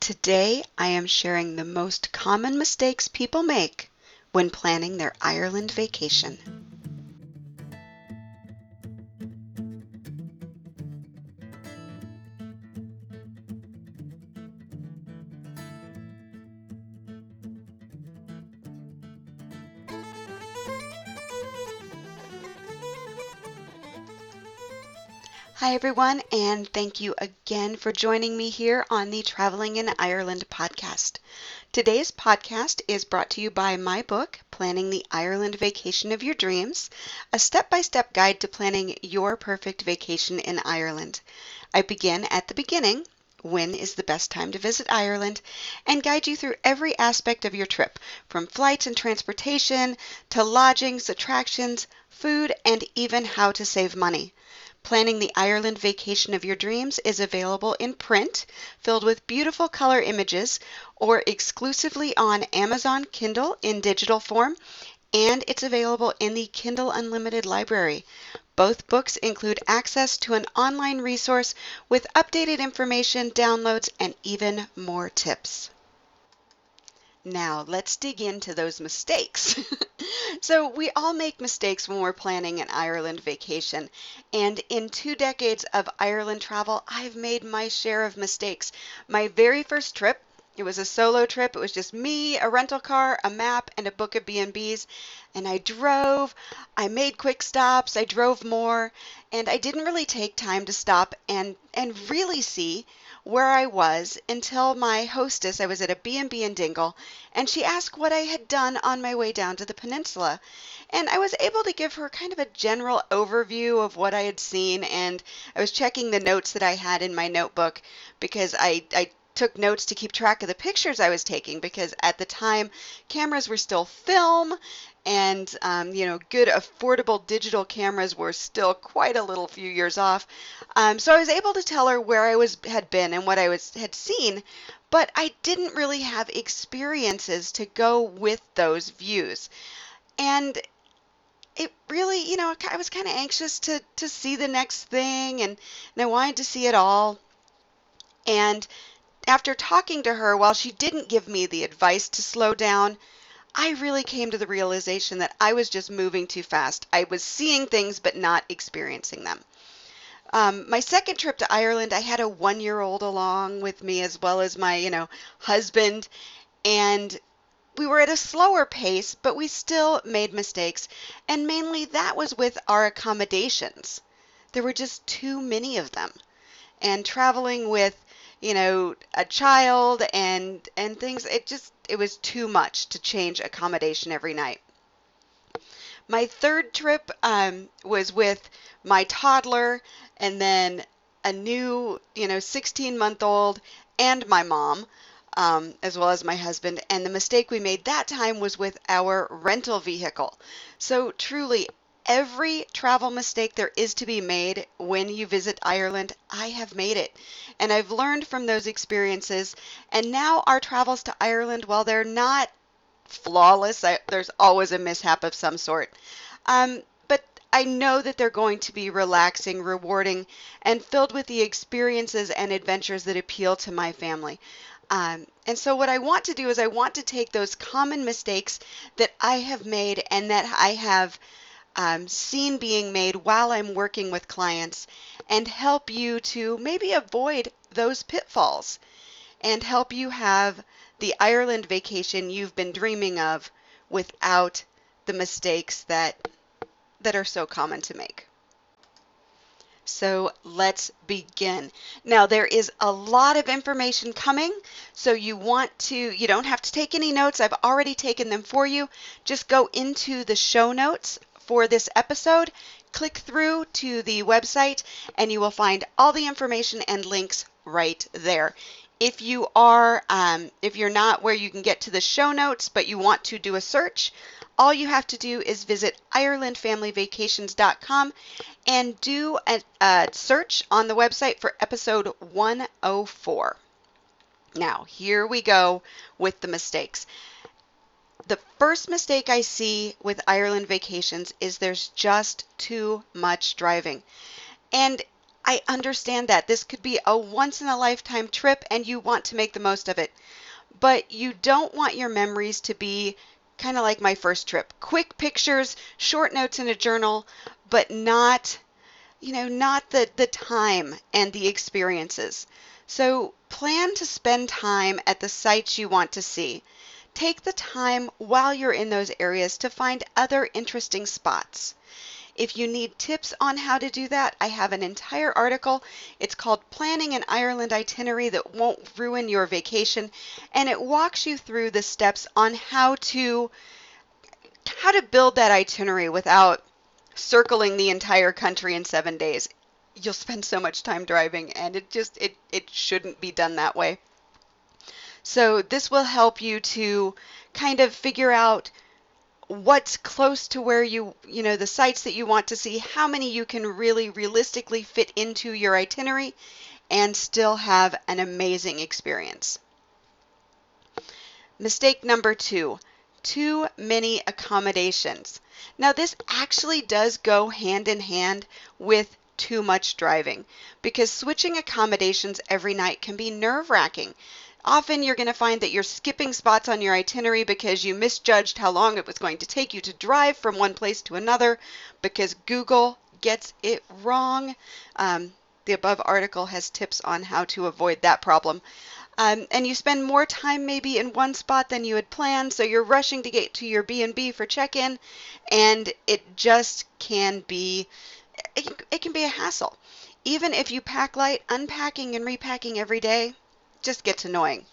Today I am sharing the most common mistakes people make when planning their Ireland vacation. Hi, everyone, and thank you again for joining me here on the Traveling in Ireland podcast. Today's podcast is brought to you by my book, Planning the Ireland Vacation of Your Dreams, a step by step guide to planning your perfect vacation in Ireland. I begin at the beginning. When is the best time to visit Ireland? And guide you through every aspect of your trip, from flights and transportation to lodgings, attractions, food, and even how to save money. Planning the Ireland Vacation of Your Dreams is available in print, filled with beautiful color images, or exclusively on Amazon Kindle in digital form, and it's available in the Kindle Unlimited library. Both books include access to an online resource with updated information, downloads, and even more tips. Now, let's dig into those mistakes. so, we all make mistakes when we're planning an Ireland vacation. And in two decades of Ireland travel, I've made my share of mistakes. My very first trip, it was a solo trip. It was just me, a rental car, a map, and a book of B&Bs. And I drove, I made quick stops, I drove more, and I didn't really take time to stop and and really see where I was until my hostess, I was at a B&B in Dingle, and she asked what I had done on my way down to the peninsula. And I was able to give her kind of a general overview of what I had seen, and I was checking the notes that I had in my notebook because I, I took notes to keep track of the pictures I was taking because at the time cameras were still film and um, you know good affordable digital cameras were still quite a little few years off. Um, so i was able to tell her where i was had been and what i was had seen but i didn't really have experiences to go with those views. And it really you know i was kind of anxious to to see the next thing and, and i wanted to see it all. And after talking to her while she didn't give me the advice to slow down I really came to the realization that I was just moving too fast. I was seeing things but not experiencing them. Um, my second trip to Ireland, I had a one year old along with me as well as my, you know, husband. And we were at a slower pace, but we still made mistakes. And mainly that was with our accommodations. There were just too many of them. And traveling with you know, a child and and things. It just it was too much to change accommodation every night. My third trip um, was with my toddler and then a new, you know, 16 month old and my mom. Um, as well as my husband. And the mistake we made that time was with our rental vehicle. So, truly, every travel mistake there is to be made when you visit Ireland, I have made it. And I've learned from those experiences. And now our travels to Ireland, while they're not flawless, I, there's always a mishap of some sort. Um, but I know that they're going to be relaxing, rewarding, and filled with the experiences and adventures that appeal to my family. Um, and so, what I want to do is, I want to take those common mistakes that I have made and that I have um, seen being made while I'm working with clients and help you to maybe avoid those pitfalls and help you have the Ireland vacation you've been dreaming of without the mistakes that that are so common to make. So let's begin. Now there is a lot of information coming, so you want to, you don't have to take any notes. I've already taken them for you. Just go into the show notes for this episode, click through to the website and you will find all the information and links right there. If you are, um, if you're not where you can get to the show notes, but you want to do a search, all you have to do is visit IrelandFamilyVacations.com and do a, a search on the website for episode 104. Now, here we go with the mistakes the first mistake I see with Ireland vacations is there's just too much driving. And I understand that. This could be a once in a lifetime trip and you want to make the most of it. But you don't want your memories to be kind of like my first trip quick pictures, short notes in a journal, but not, you know, not the, the time and the experiences. So plan to spend time at the sites you want to see. Take the time while you're in those areas to find other interesting spots. If you need tips on how to do that, I have an entire article. It's called Planning an Ireland Itinerary That Won't Ruin Your Vacation, and it walks you through the steps on how to how to build that itinerary without circling the entire country in 7 days. You'll spend so much time driving and it just it it shouldn't be done that way. So this will help you to kind of figure out what's close to where you, you know, the sites that you want to see, how many you can really realistically fit into your itinerary and still have an amazing experience. Mistake number two, too many accommodations. Now this actually does go hand in hand with too much driving because switching accommodations every night can be nerve wracking. Often you're going to find that you're skipping spots on your itinerary because you misjudged how long it was going to take you to drive from one place to another because Google gets it wrong. Um, the above article has tips on how to avoid that problem. Um, and you spend more time maybe in one spot than you had planned, so you're rushing to get to your B&B for check-in, and it just can be, it, it can be a hassle. Even if you pack light, unpacking and repacking every day just gets annoying.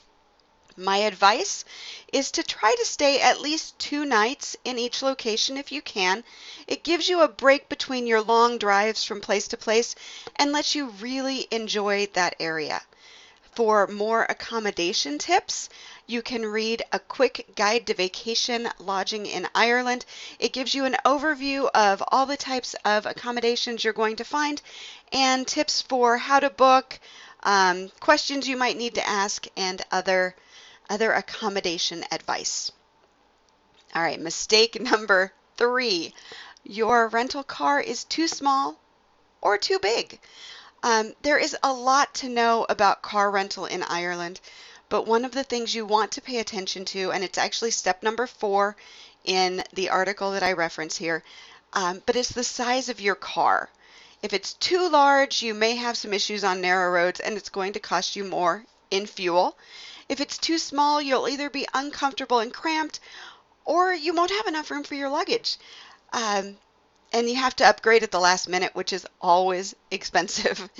My advice is to try to stay at least two nights in each location if you can. It gives you a break between your long drives from place to place and lets you really enjoy that area. For more accommodation tips, you can read A Quick Guide to Vacation Lodging in Ireland. It gives you an overview of all the types of accommodations you're going to find and tips for how to book, um, questions you might need to ask, and other, other accommodation advice. All right, mistake number three. Your rental car is too small or too big. Um, there is a lot to know about car rental in Ireland, but one of the things you want to pay attention to, and it's actually step number four in the article that I reference here, um, but it's the size of your car. If it's too large, you may have some issues on narrow roads and it's going to cost you more in fuel. If it's too small, you'll either be uncomfortable and cramped or you won't have enough room for your luggage. Um, and you have to upgrade at the last minute, which is always expensive.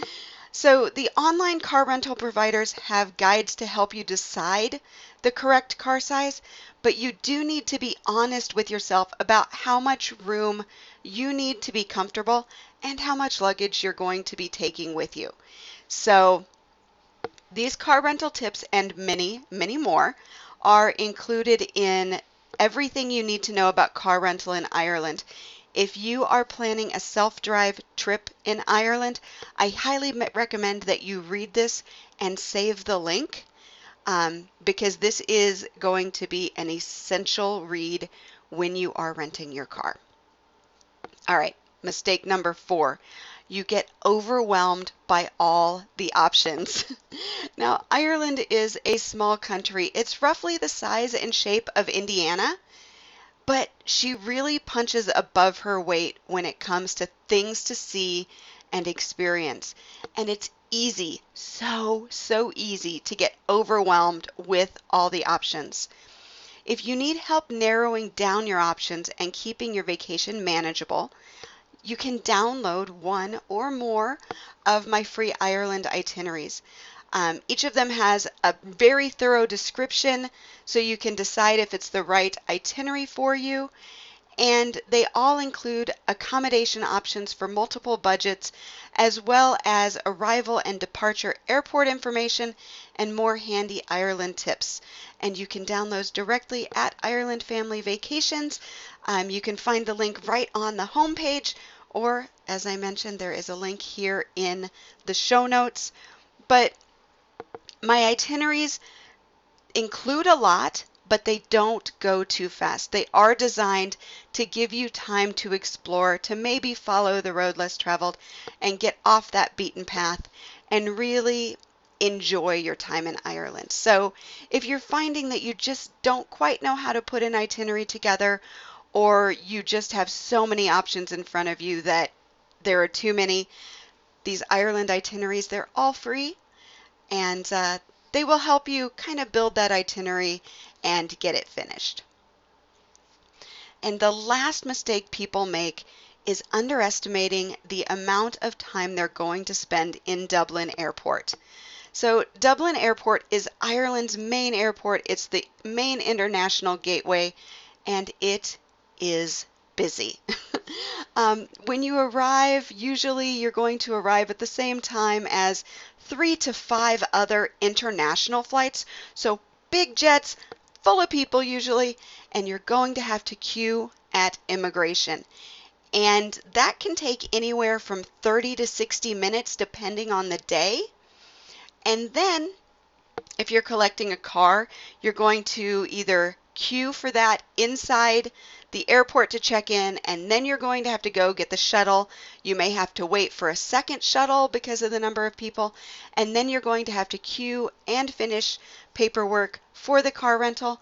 So the online car rental providers have guides to help you decide the correct car size, but you do need to be honest with yourself about how much room you need to be comfortable and how much luggage you're going to be taking with you. So these car rental tips and many, many more are included in everything you need to know about car rental in Ireland. If you are planning a self-drive trip in Ireland, I highly recommend that you read this and save the link um, because this is going to be an essential read when you are renting your car. All right, Mistake number four, you get overwhelmed by all the options. now, Ireland is a small country. It's roughly the size and shape of Indiana, but she really punches above her weight when it comes to things to see and experience. And it's easy, so, so easy to get overwhelmed with all the options. If you need help narrowing down your options and keeping your vacation manageable, you can download one or more of my free Ireland itineraries. Um, each of them has a very thorough description so you can decide if it's the right itinerary for you. And they all include accommodation options for multiple budgets, as well as arrival and departure airport information and more handy Ireland tips. And you can download those directly at Ireland Family Vacations. Um, you can find the link right on the homepage or as I mentioned, there is a link here in the show notes. But my itineraries include a lot, but they don't go too fast. They are designed to give you time to explore, to maybe follow the road less traveled and get off that beaten path and really enjoy your time in Ireland. So if you're finding that you just don't quite know how to put an itinerary together or you just have so many options in front of you that there are too many, these Ireland itineraries, they're all free and uh, they will help you kind of build that itinerary and get it finished. And the last mistake people make is underestimating the amount of time they're going to spend in Dublin Airport. So, Dublin Airport is Ireland's main airport. It's the main international gateway, and it is busy. um, when you arrive, usually you're going to arrive at the same time as three to five other international flights. So, big jets, full of people usually, and you're going to have to queue at immigration. And that can take anywhere from 30 to 60 minutes depending on the day. And then, if you're collecting a car, you're going to either queue for that inside the airport to check in, and then you're going to have to go get the shuttle. You may have to wait for a second shuttle because of the number of people, and then you're going to have to queue and finish paperwork for the car rental.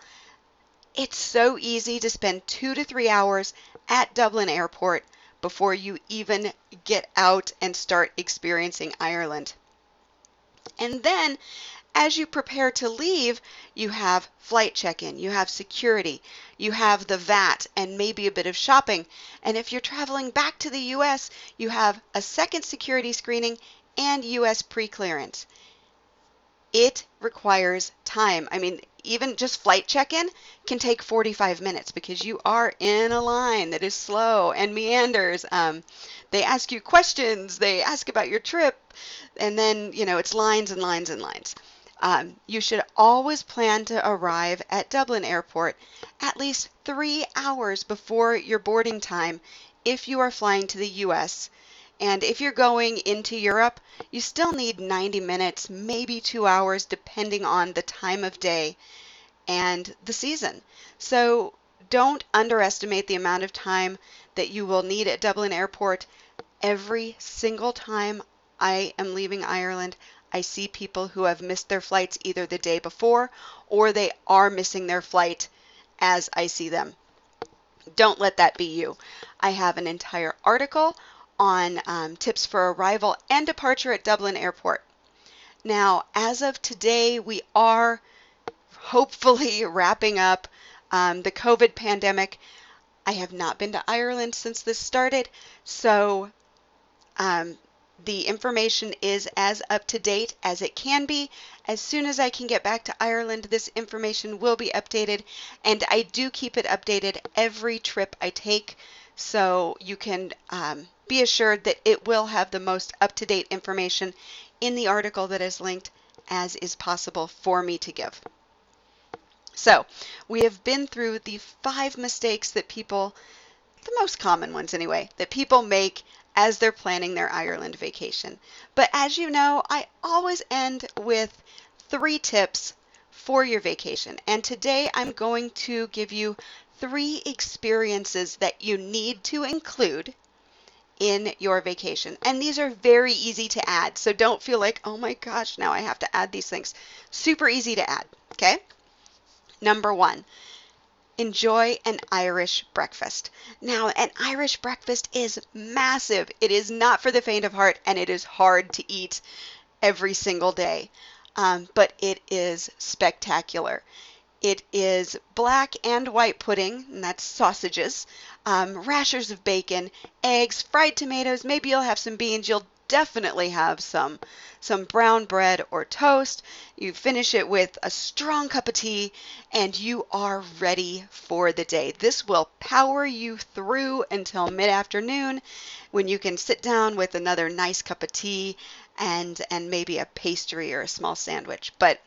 It's so easy to spend two to three hours at Dublin Airport before you even get out and start experiencing Ireland. And then as you prepare to leave, you have flight check in, you have security, you have the VAT, and maybe a bit of shopping. And if you're traveling back to the US, you have a second security screening and US pre clearance. It requires time. I mean, even just flight check in can take 45 minutes because you are in a line that is slow and meanders. Um, they ask you questions, they ask about your trip, and then, you know, it's lines and lines and lines. Um, you should always plan to arrive at Dublin Airport at least three hours before your boarding time if you are flying to the US. And if you're going into Europe, you still need 90 minutes, maybe two hours, depending on the time of day and the season. So don't underestimate the amount of time that you will need at Dublin Airport. Every single time I am leaving Ireland, I see people who have missed their flights either the day before or they are missing their flight as I see them. Don't let that be you. I have an entire article on um, tips for arrival and departure at Dublin Airport. Now, as of today, we are hopefully wrapping up um, the COVID pandemic. I have not been to Ireland since this started, so um, the information is as up to date as it can be. As soon as I can get back to Ireland, this information will be updated, and I do keep it updated every trip I take, so you can um, be assured that it will have the most up to date information in the article that is linked as is possible for me to give. So, we have been through the five mistakes that people, the most common ones anyway, that people make as they're planning their Ireland vacation. But as you know, I always end with three tips for your vacation. And today I'm going to give you three experiences that you need to include in your vacation. And these are very easy to add. So don't feel like, oh my gosh, now I have to add these things. Super easy to add. Okay? Number one, enjoy an Irish breakfast. Now, an Irish breakfast is massive. It is not for the faint of heart and it is hard to eat every single day, um, but it is spectacular. It is black and white pudding, and that's sausages, um, rashers of bacon, eggs, fried tomatoes. Maybe you'll have some beans. You'll definitely have some some brown bread or toast. You finish it with a strong cup of tea and you are ready for the day. This will power you through until mid-afternoon when you can sit down with another nice cup of tea and and maybe a pastry or a small sandwich. But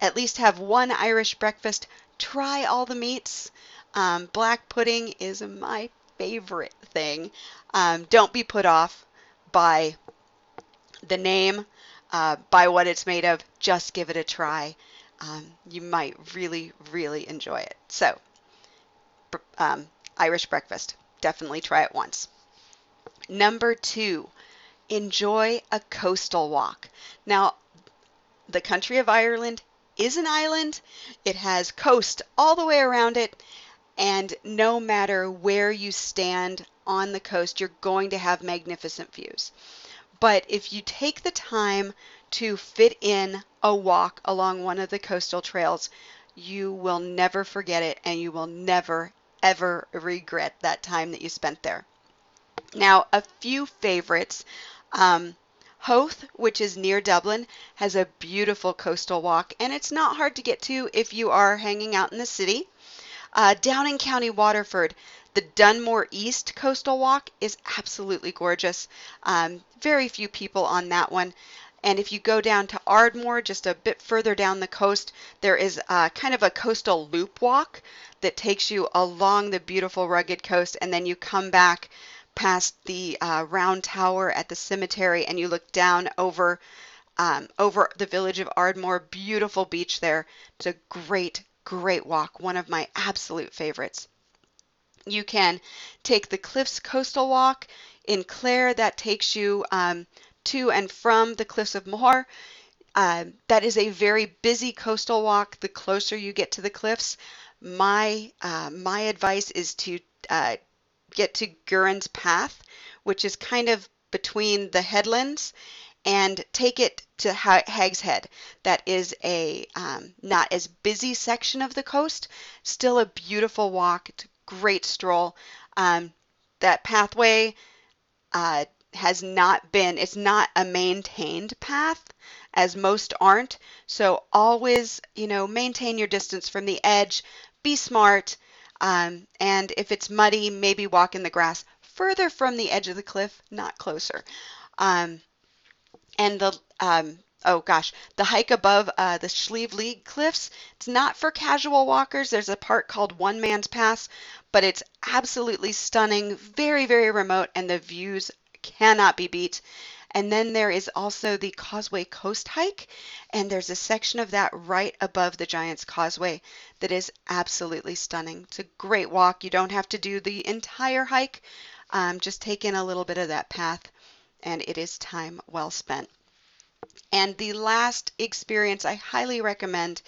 at least have one Irish breakfast. Try all the meats. Um, black pudding is my favorite thing. Um, don't be put off by the name. uh, by what it's made of, just give it a try. Um, you might really, really enjoy it. So, um, Irish breakfast, definitely try it once. Number two, enjoy a coastal walk. Now, the country of Ireland is an island. It has coast all the way around it. And no matter where you stand on the coast, you're going to have magnificent views. But if you take the time to fit in a walk along one of the coastal trails, you will never forget it and you will never, ever regret that time that you spent there. Now, a few favorites. Um, Howth, which is near Dublin, has a beautiful coastal walk, and it's not hard to get to if you are hanging out in the city. Uh, down in County Waterford, the Dunmore East Coastal Walk is absolutely gorgeous. Um, very few people on that one. And if you go down to Ardmore, just a bit further down the coast, there is uh, kind of a coastal loop walk that takes you along the beautiful rugged coast, and then you come back past the uh, round tower at the cemetery and you look down over um, over the village of Ardmore. Beautiful beach there. It's a great, great walk. One of my absolute favorites. You can take the Cliffs Coastal Walk in Clare. That takes you um, to and from the Cliffs of Moher. Uh, that is a very busy coastal walk. The closer you get to the cliffs, my uh, my advice is to uh, get to Guerin's Path, which is kind of between the headlands, and take it to Hag's Head. That is a um, not as busy section of the coast, still a beautiful walk. It's great stroll. Um, that pathway uh, has not been, it's not a maintained path as most aren't. So always, you know, maintain your distance from the edge, be smart, um, and if it's muddy, maybe walk in the grass further from the edge of the cliff, not closer. Um, and the um, oh gosh, the hike above uh, the Slieve League cliffs, it's not for casual walkers. There's a part called One Man's Pass, but it's absolutely stunning, very, very remote, and the views cannot be beat. And then there is also the Causeway Coast hike, and there's a section of that right above the Giant's Causeway that is absolutely stunning. It's a great walk. You don't have to do the entire hike, um, just take in a little bit of that path, and it is time well spent. And the last experience I highly recommend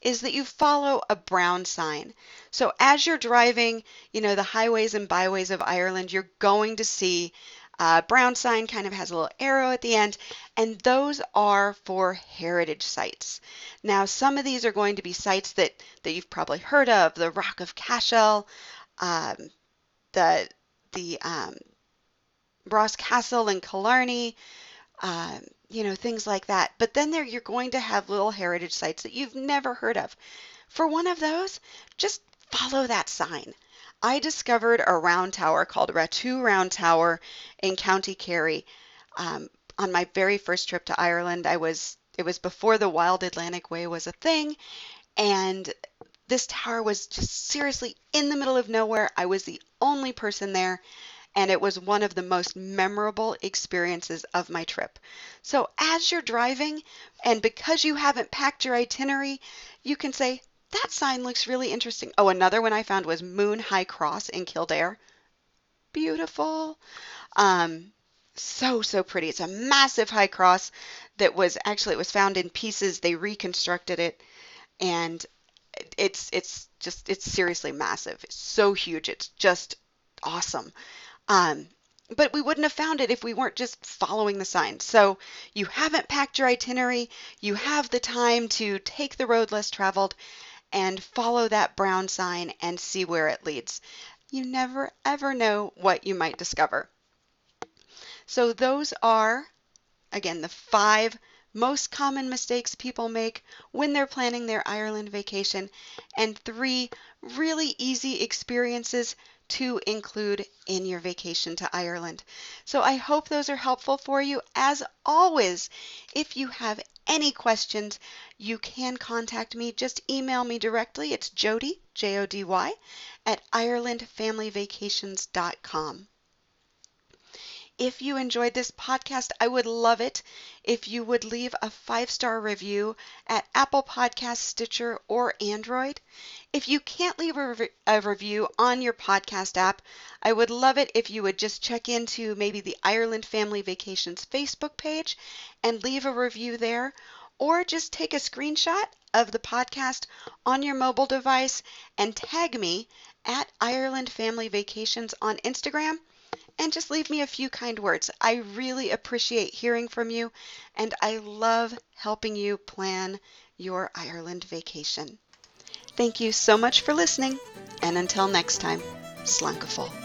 is that you follow a brown sign. So as you're driving, you know, the highways and byways of Ireland, you're going to see uh, brown sign kind of has a little arrow at the end, and those are for heritage sites. Now, some of these are going to be sites that, that you've probably heard of, the Rock of Cashel, um, the, the um, Ross Castle in Killarney, um, you know, things like that. But then there you're going to have little heritage sites that you've never heard of. For one of those, just follow that sign. I discovered a round tower called Rattoo Round Tower in County Kerry um, on my very first trip to Ireland. I was it was before the Wild Atlantic Way was a thing, and this tower was just seriously in the middle of nowhere. I was the only person there, and it was one of the most memorable experiences of my trip. So, as you're driving, and because you haven't packed your itinerary, you can say, that sign looks really interesting. Oh, another one I found was Moone High Cross in Kildare. Beautiful. Um, so, so pretty. It's a massive high cross that was actually, it was found in pieces. They reconstructed it and it's, it's just, it's seriously massive. It's so huge. It's just awesome. Um, but we wouldn't have found it if we weren't just following the signs. So you haven't packed your itinerary, you have the time to take the road less traveled, and follow that brown sign and see where it leads. You never ever know what you might discover. So those are, again, the five most common mistakes people make when they're planning their Ireland vacation, and three really easy experiences to include in your vacation to Ireland. So I hope those are helpful for you. As always, if you have any questions, you can contact me. Just email me directly. It's Jody, J O D Y, at IrelandFamilyVacations.com. If you enjoyed this podcast, I would love it if you would leave a five star review at Apple Podcasts, Stitcher, or Android. If you can't leave a, rev- a review on your podcast app, I would love it if you would just check into maybe the Ireland Family Vacations Facebook page and leave a review there, or just take a screenshot of the podcast on your mobile device and tag me at Ireland Family Vacations on Instagram and just leave me a few kind words. I really appreciate hearing from you, and I love helping you plan your Ireland vacation. Thank you so much for listening, and until next time, Slán go fóill.